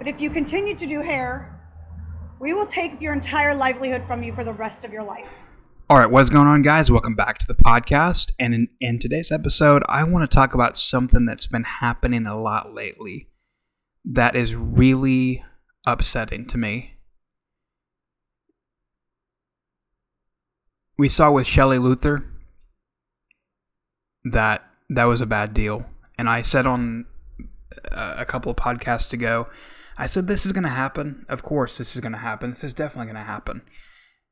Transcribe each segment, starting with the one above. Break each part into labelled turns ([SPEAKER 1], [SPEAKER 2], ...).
[SPEAKER 1] But if you continue to do hair, we will take your entire livelihood from you for the rest of your life.
[SPEAKER 2] All right, what's going on, guys? Welcome back to the podcast. And in, in today's episode, I want to talk about something that's been happening a lot lately that is really upsetting to me. We saw with Shelley Luther that that was a bad deal. And I said on uh, a couple of podcasts ago, I said, This is going to happen. Of course, this is going to happen. This is definitely going to happen.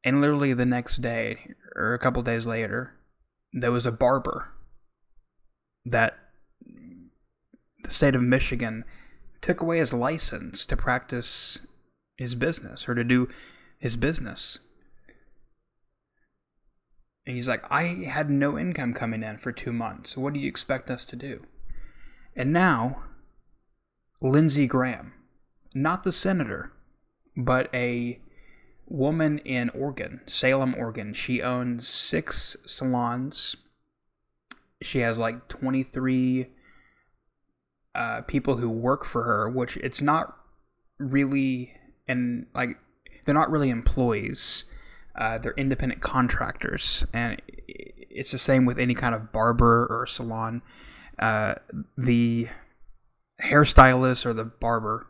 [SPEAKER 2] And literally the next day, or a couple days later, there was a barber that the state of Michigan took away his license to practice his business or to do his business. And he's like, I had no income coming in for two months. What do you expect us to do? And now, Lindsey Graham, not the senator, but a woman in Oregon, Salem, Oregon. She owns six salons. She has like 23 uh, people who work for her, which it's not really, and like, they're not really employees. Uh, they're independent contractors, and it's the same with any kind of barber or salon. Uh, the hairstylist or the barber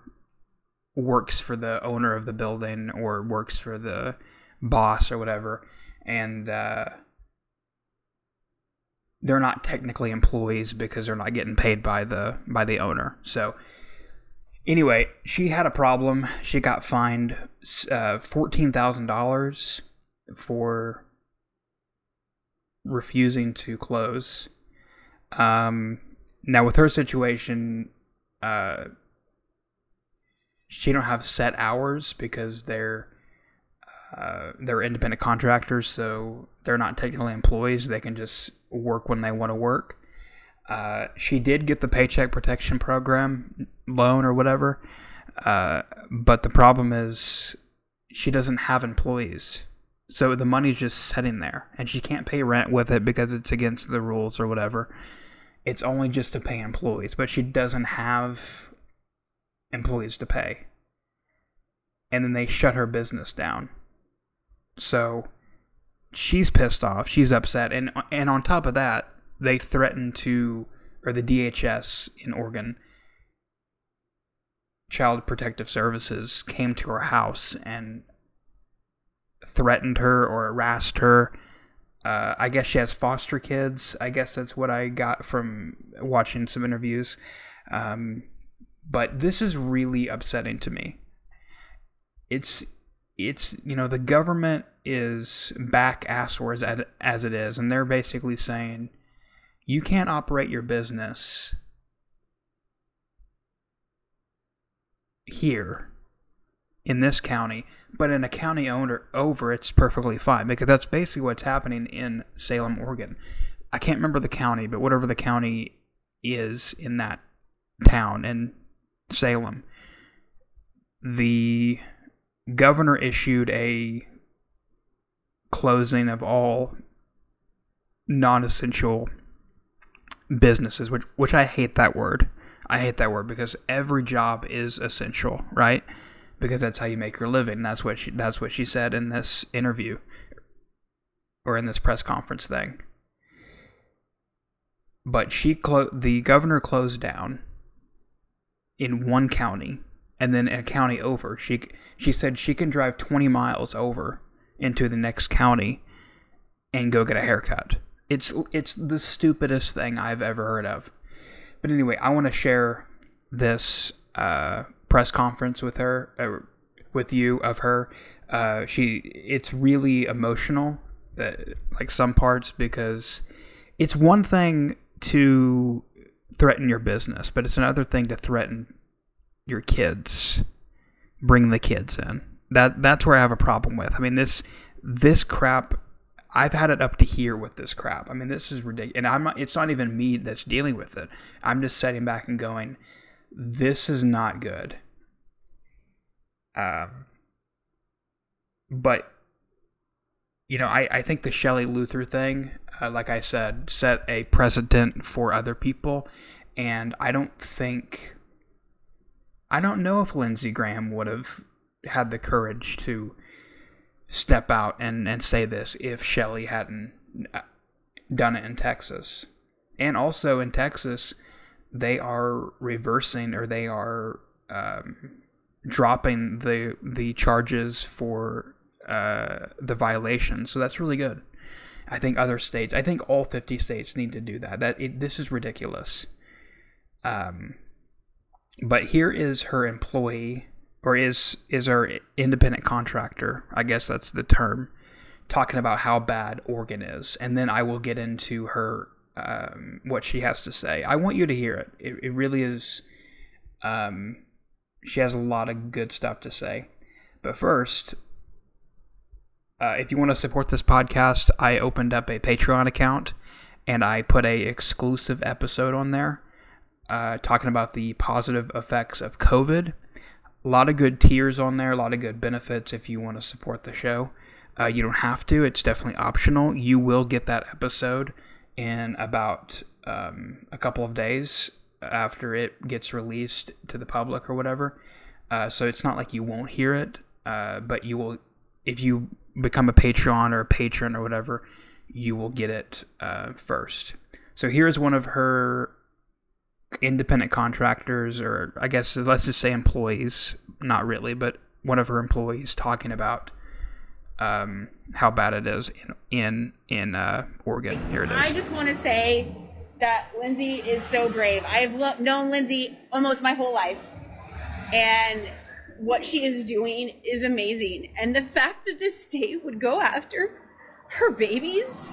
[SPEAKER 2] works for the owner of the building or works for the boss or whatever, and uh, they're not technically employees because they're not getting paid by the by the owner. So anyway, she had a problem. She got fined uh, fourteen thousand dollars for refusing to close. Um, now with her situation, uh, she don't have set hours because they're uh, they're independent contractors, so they're not technically employees. They can just work when they want to work. Uh, she did get the Paycheck Protection Program loan or whatever, uh, but the problem is she doesn't have employees. So the money's just sitting there, and she can't pay rent with it because it's against the rules or whatever. It's only just to pay employees, but she doesn't have employees to pay. And then they shut her business down. So she's pissed off, she's upset, and and on top of that, they threatened to or the DHS in Oregon Child Protective Services came to her house and threatened her or harassed her. Uh, I guess she has foster kids. I guess that's what I got from watching some interviews. Um, but this is really upsetting to me. It's it's you know the government is back asswards as, as it is, and they're basically saying you can't operate your business here in this county but in a county owner over, it's perfectly fine because that's basically what's happening in Salem, Oregon. I can't remember the county, but whatever the county is in that town in Salem, the governor issued a closing of all non-essential businesses, which which I hate that word. I hate that word because every job is essential, right? because that's how you make your living. That's what she that's what she said in this interview or in this press conference thing. But she clo- the governor closed down in one county and then a county over. She she said she can drive 20 miles over into the next county and go get a haircut. It's it's the stupidest thing I've ever heard of. But anyway, I want to share this uh, press conference with her, uh, with you of her. Uh, she, it's really emotional, uh, like some parts, because it's one thing to threaten your business, but it's another thing to threaten your kids. Bring the kids in. That that's where I have a problem with. I mean this this crap. I've had it up to here with this crap. I mean this is ridiculous, and I'm not. It's not even me that's dealing with it. I'm just sitting back and going this is not good. Um, but you know, I, I think the Shelley Luther thing, uh, like I said, set a precedent for other people, and I don't think I don't know if Lindsey Graham would have had the courage to step out and, and say this if Shelley hadn't uh, done it in Texas. And also in Texas, they are reversing or they are um, dropping the the charges for uh, the violation. So that's really good. I think other states, I think all 50 states need to do that. That it, this is ridiculous. Um, but here is her employee, or is is her independent contractor? I guess that's the term. Talking about how bad Oregon is, and then I will get into her um, what she has to say. I want you to hear it. It, it really is. Um, she has a lot of good stuff to say. But first, uh, if you want to support this podcast, I opened up a Patreon account and I put a exclusive episode on there uh, talking about the positive effects of COVID. A lot of good tiers on there, a lot of good benefits if you want to support the show. Uh, you don't have to, it's definitely optional. You will get that episode in about um, a couple of days after it gets released to the public or whatever. Uh, so it's not like you won't hear it, uh, but you will, if you become a Patreon or a patron or whatever, you will get it uh, first. So here's one of her independent contractors, or I guess let's just say employees, not really, but one of her employees talking about um, how bad it is in in in uh, Oregon. Here it is.
[SPEAKER 3] I just want to say that Lindsey is so brave. I've lo- known Lindsey almost my whole life, and what she is doing is amazing. And the fact that this state would go after her babies,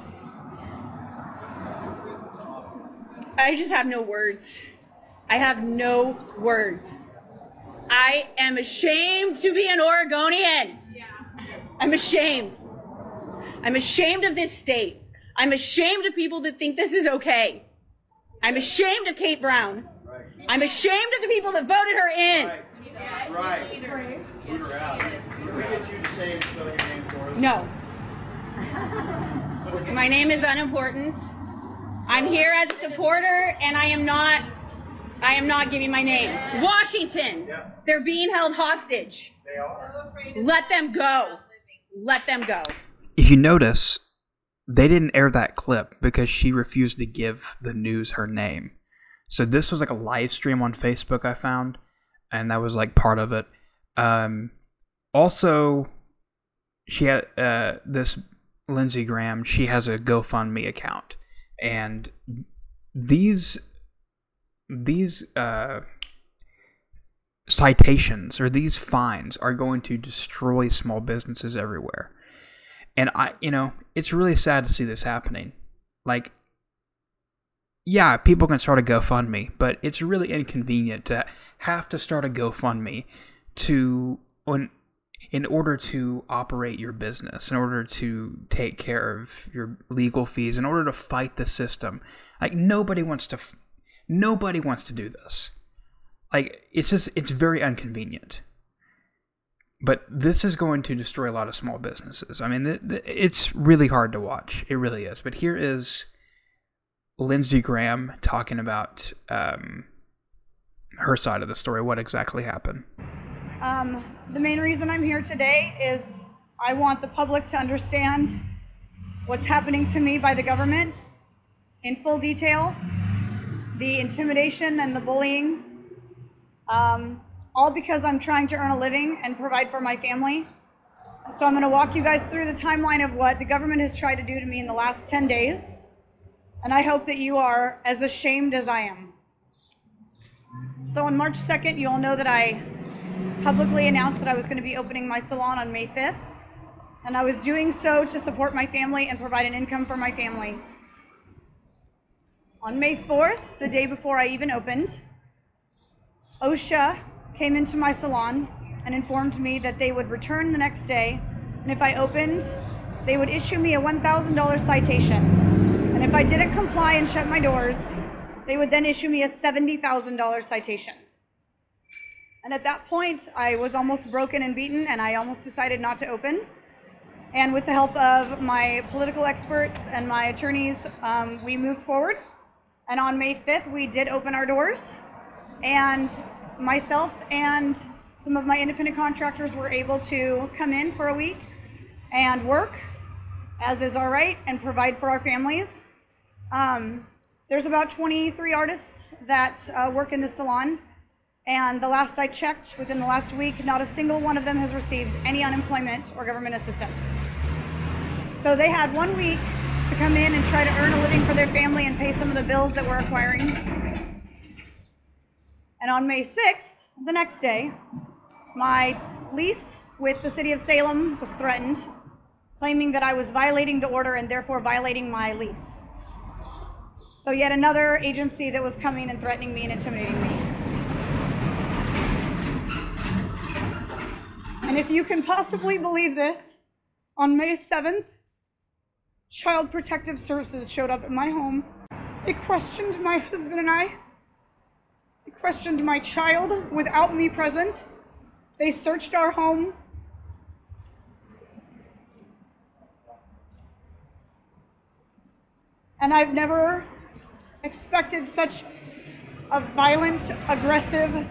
[SPEAKER 3] I just have no words. I have no words. I am ashamed to be an Oregonian. I'm ashamed. I'm ashamed of this state. I'm ashamed of people that think this is okay. I'm ashamed of Kate Brown. I'm ashamed of the people that voted her in.
[SPEAKER 4] Right. Boot her out. Can we get you to say and spell your name for us?
[SPEAKER 3] No. My name is unimportant. I'm here as a supporter and I am not I am not giving my name. Washington.
[SPEAKER 4] Yeah.
[SPEAKER 3] They're being held hostage.
[SPEAKER 4] They are.
[SPEAKER 3] Let them go. Let them go.
[SPEAKER 2] if you notice, they didn't air that clip because she refused to give the news her name. So this was like a live stream on Facebook I found, and that was like part of it. Um, also, she had uh, this Lindsey Graham. She has a GoFundMe account, and these these uh, citations or these fines are going to destroy small businesses everywhere. And I, you know, it's really sad to see this happening. Like, yeah, people can start a GoFundMe, but it's really inconvenient to have to start a GoFundMe to when in order to operate your business, in order to take care of your legal fees, in order to fight the system. Like nobody wants to nobody wants to do this. Like it's just it's very inconvenient. But this is going to destroy a lot of small businesses. I mean, it's really hard to watch. It really is. But here is Lindsey Graham talking about um, her side of the story. What exactly happened?
[SPEAKER 1] Um, the main reason I'm here today is I want the public to understand what's happening to me by the government in full detail, the intimidation and the bullying, um, all because I'm trying to earn a living and provide for my family. So I'm going to walk you guys through the timeline of what the government has tried to do to me in the last 10 days. And I hope that you are as ashamed as I am. So on March 2nd, you all know that I publicly announced that I was going to be opening my salon on May 5th. And I was doing so to support my family and provide an income for my family. On May 4th, the day before I even opened, OSHA came into my salon and informed me that they would return the next day, and if I opened, they would issue me a $1,000 citation. I didn't comply and shut my doors, they would then issue me a $70,000 citation. And at that point, I was almost broken and beaten, and I almost decided not to open. And with the help of my political experts and my attorneys, um, we moved forward. And on May 5th, we did open our doors. And myself and some of my independent contractors were able to come in for a week and work, as is our right, and provide for our families. Um, there's about 23 artists that uh, work in the salon, and the last I checked, within the last week, not a single one of them has received any unemployment or government assistance. So they had one week to come in and try to earn a living for their family and pay some of the bills that we're acquiring. And on May 6th, the next day, my lease with the city of Salem was threatened, claiming that I was violating the order and therefore violating my lease. So, yet another agency that was coming and threatening me and intimidating me. And if you can possibly believe this, on May 7th, Child Protective Services showed up at my home. They questioned my husband and I. They questioned my child without me present. They searched our home. And I've never expected such a violent, aggressive,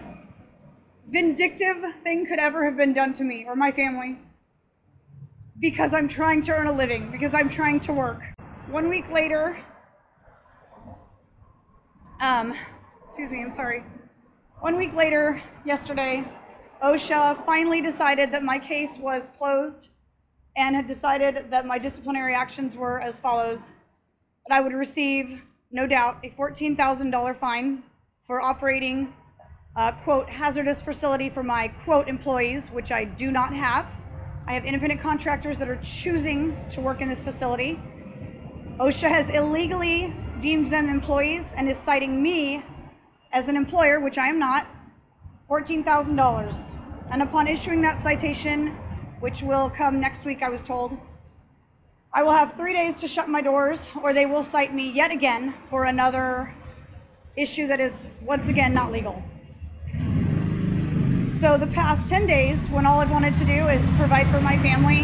[SPEAKER 1] vindictive thing could ever have been done to me or my family because I'm trying to earn a living, because I'm trying to work. One week later, um, excuse me, I'm sorry. One week later, yesterday, OSHA finally decided that my case was closed and had decided that my disciplinary actions were as follows that I would receive, no doubt, a $14,000 fine for operating a quote hazardous facility for my quote employees, which I do not have. I have independent contractors that are choosing to work in this facility. OSHA has illegally deemed them employees and is citing me as an employer, which I am not, $14,000. And upon issuing that citation, which will come next week, I was told, I will have three days to shut my doors, or they will cite me yet again for another issue that is once again not legal. So the past 10 days, when all I've wanted to do is provide for my family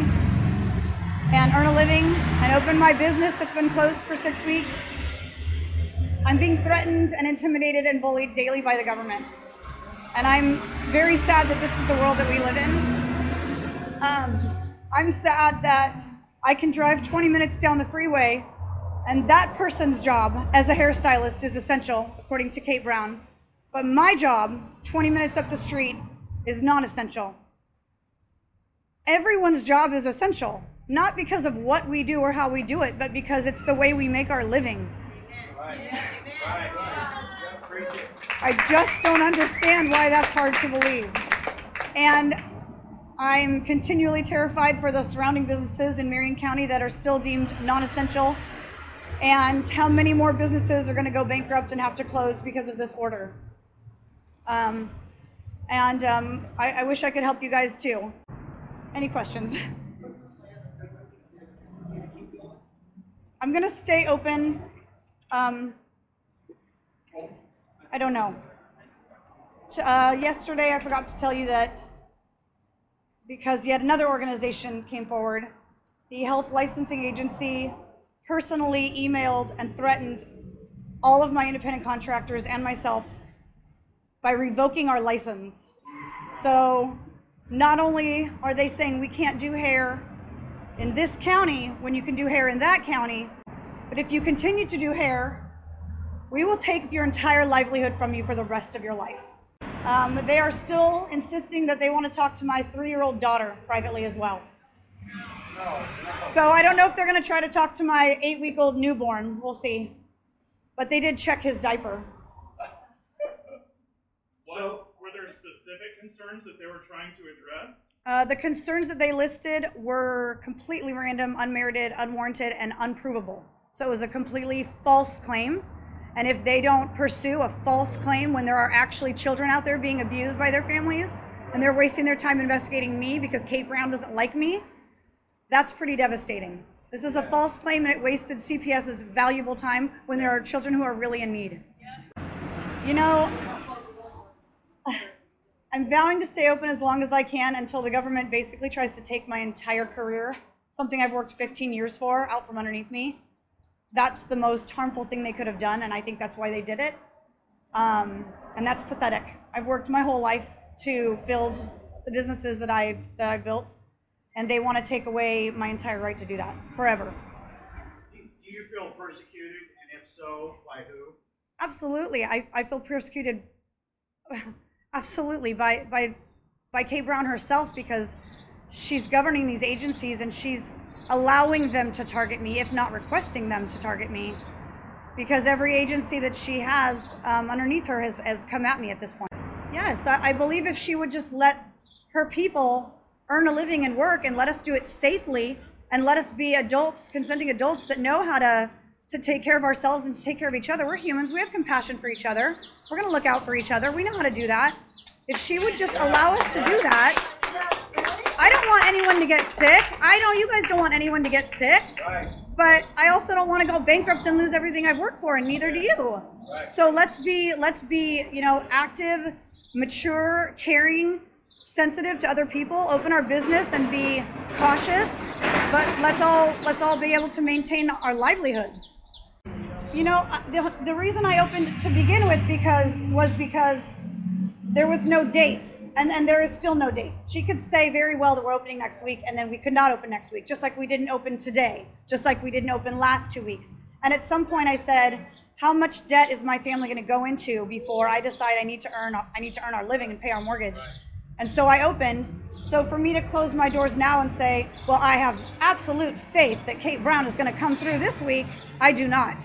[SPEAKER 1] and earn a living and open my business that's been closed for six weeks, I'm being threatened and intimidated and bullied daily by the government. And I'm very sad that this is the world that we live in. Um, I'm sad that I can drive 20 minutes down the freeway and that person's job as a hairstylist is essential, according to Kate Brown. But my job, 20 minutes up the street, is non essential. Everyone's job is essential, not because of what we do or how we do it, but because it's the way we make our living. I just don't understand why that's hard to believe. And I'm continually terrified for the surrounding businesses in Marion County that are still deemed non essential and how many more businesses are going to go bankrupt and have to close because of this order. Um, and um, I, I wish I could help you guys too. Any questions? I'm going to stay open. Um, I don't know. Uh, yesterday, I forgot to tell you that because yet another organization came forward, the Health Licensing Agency personally emailed and threatened all of my independent contractors and myself by revoking our license. So not only are they saying we can't do hair in this county when you can do hair in that county, but if you continue to do hair, we will take your entire livelihood from you for the rest of your life. Um, they are still insisting that they want to talk to my three year old daughter privately as well. So I don't know if they're going to try to talk to my eight week old newborn. We'll see. But they did check his diaper.
[SPEAKER 5] What, were there specific concerns that they were trying to address?
[SPEAKER 1] Uh, the concerns that they listed were completely random, unmerited, unwarranted, and unprovable. So it was a completely false claim. And if they don't pursue a false claim when there are actually children out there being abused by their families, and they're wasting their time investigating me because Kate Brown doesn't like me, that's pretty devastating. This is a false claim and it wasted CPS's valuable time when there are children who are really in need. You know, I'm vowing to stay open as long as I can until the government basically tries to take my entire career, something I've worked 15 years for, out from underneath me. That's the most harmful thing they could have done, and I think that's why they did it. Um, and that's pathetic. I've worked my whole life to build the businesses that I've that I've built, and they want to take away my entire right to do that forever.
[SPEAKER 4] Do you feel persecuted, and if so, by who?
[SPEAKER 1] Absolutely, I, I feel persecuted. Absolutely, by by by Kate Brown herself because she's governing these agencies and she's allowing them to target me, if not requesting them to target me, because every agency that she has um, underneath her has, has come at me at this point. Yes, I, I believe if she would just let her people earn a living and work and let us do it safely and let us be adults, consenting adults that know how to to take care of ourselves and to take care of each other. We're humans. We have compassion for each other. We're going to look out for each other. We know how to do that. If she would just allow us to do that, I don't want anyone to get sick. I know you guys don't want anyone to get sick. But I also don't want to go bankrupt and lose everything I've worked for, and neither do you. So let's be let's be, you know, active, mature, caring, sensitive to other people, open our business and be cautious, but let's all let's all be able to maintain our livelihoods. You know, uh, the, the reason I opened to begin with because was because there was no date, and, and there is still no date. She could say very well that we're opening next week, and then we could not open next week, just like we didn't open today, just like we didn't open last two weeks. And at some point, I said, "How much debt is my family going to go into before I decide I need to earn I need to earn our living and pay our mortgage?" And so I opened. So for me to close my doors now and say, "Well, I have absolute faith that Kate Brown is going to come through this week," I do not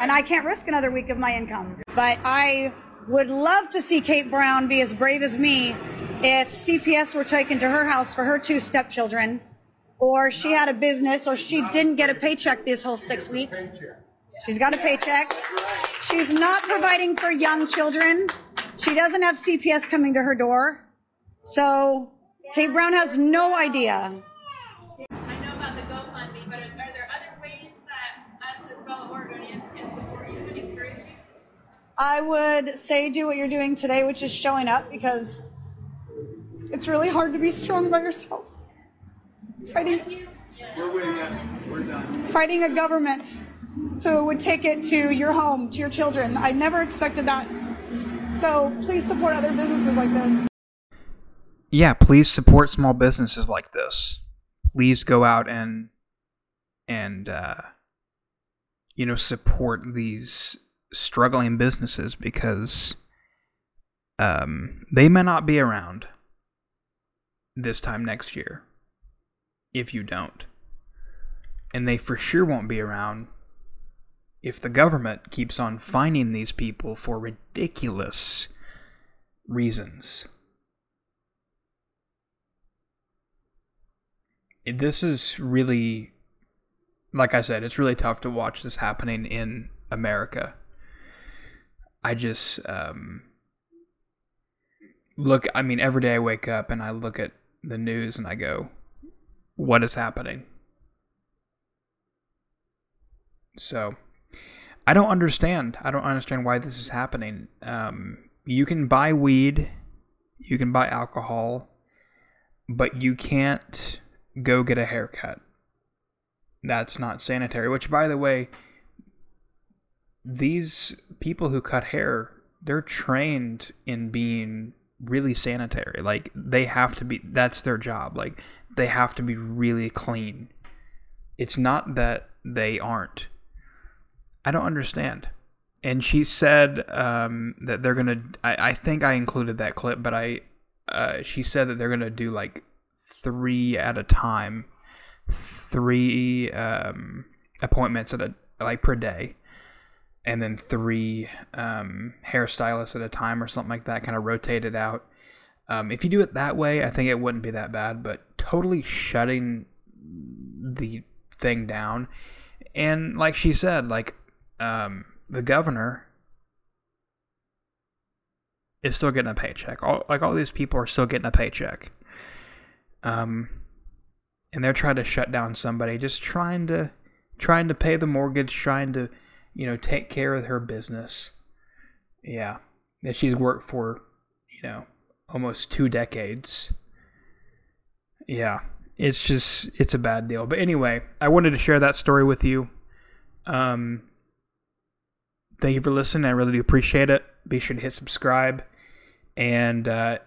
[SPEAKER 1] and I can't risk another week of my income. But I would love to see Kate Brown be as brave as me if CPS were taken to her house for her two stepchildren, or she had a business, or she didn't get a paycheck this whole six weeks. She's got a paycheck. She's not providing for young children. She doesn't have CPS coming to her door. So Kate Brown has no idea
[SPEAKER 6] I know about the GoFundMe, but are, are there other ways that us as fellow Oregonians can support you and encourage you?
[SPEAKER 1] I would say do what you're doing today, which is showing up because it's really hard to be strong by yourself. Fighting,
[SPEAKER 4] We're with you. We're done.
[SPEAKER 1] fighting a government who would take it to your home, to your children. I never expected that. So please support other businesses like this.
[SPEAKER 2] yeah, please support small businesses like this. Please go out and and uh, you know support these struggling businesses because um, they may not be around this time next year if you don't, and they for sure won't be around if the government keeps on finding these people for ridiculous reasons. this is really like I said, it's really tough to watch this happening in America. I just um look I mean every day I wake up and I look at the news and I go what is happening? So I don't understand. I don't understand why this is happening. Um you can buy weed, you can buy alcohol, but you can't go get a haircut. That's not sanitary. Which, by the way, these people who cut hair, they're trained in being really sanitary. Like, they have to be, that's their job. Like, they have to be really clean. It's not that they aren't. I don't understand. And she said um, that they're gonna. I, I think I included that clip, but I. Uh, she said that they're gonna do like three at a time, three um, appointments at a like per day, and then three um, hairstylists at a time or something like that. Kind of rotate it out. Um, if you do it that way, I think it wouldn't be that bad. But totally shutting the thing down, and like she said, like um, the governor is still getting a paycheck. All like all these people are still getting a paycheck um, and they're trying to shut down somebody, just trying to trying to pay the mortgage, trying to you know take care of her business. Yeah, that she's worked for you know almost two decades. Yeah, it's just it's a bad deal. But anyway, I wanted to share that story with you. Um, thank you for listening. I really do appreciate it. Be sure to hit subscribe and uh,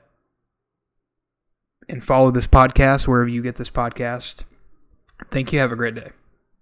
[SPEAKER 2] and follow this podcast wherever you get this podcast. Thank you. Have a great day.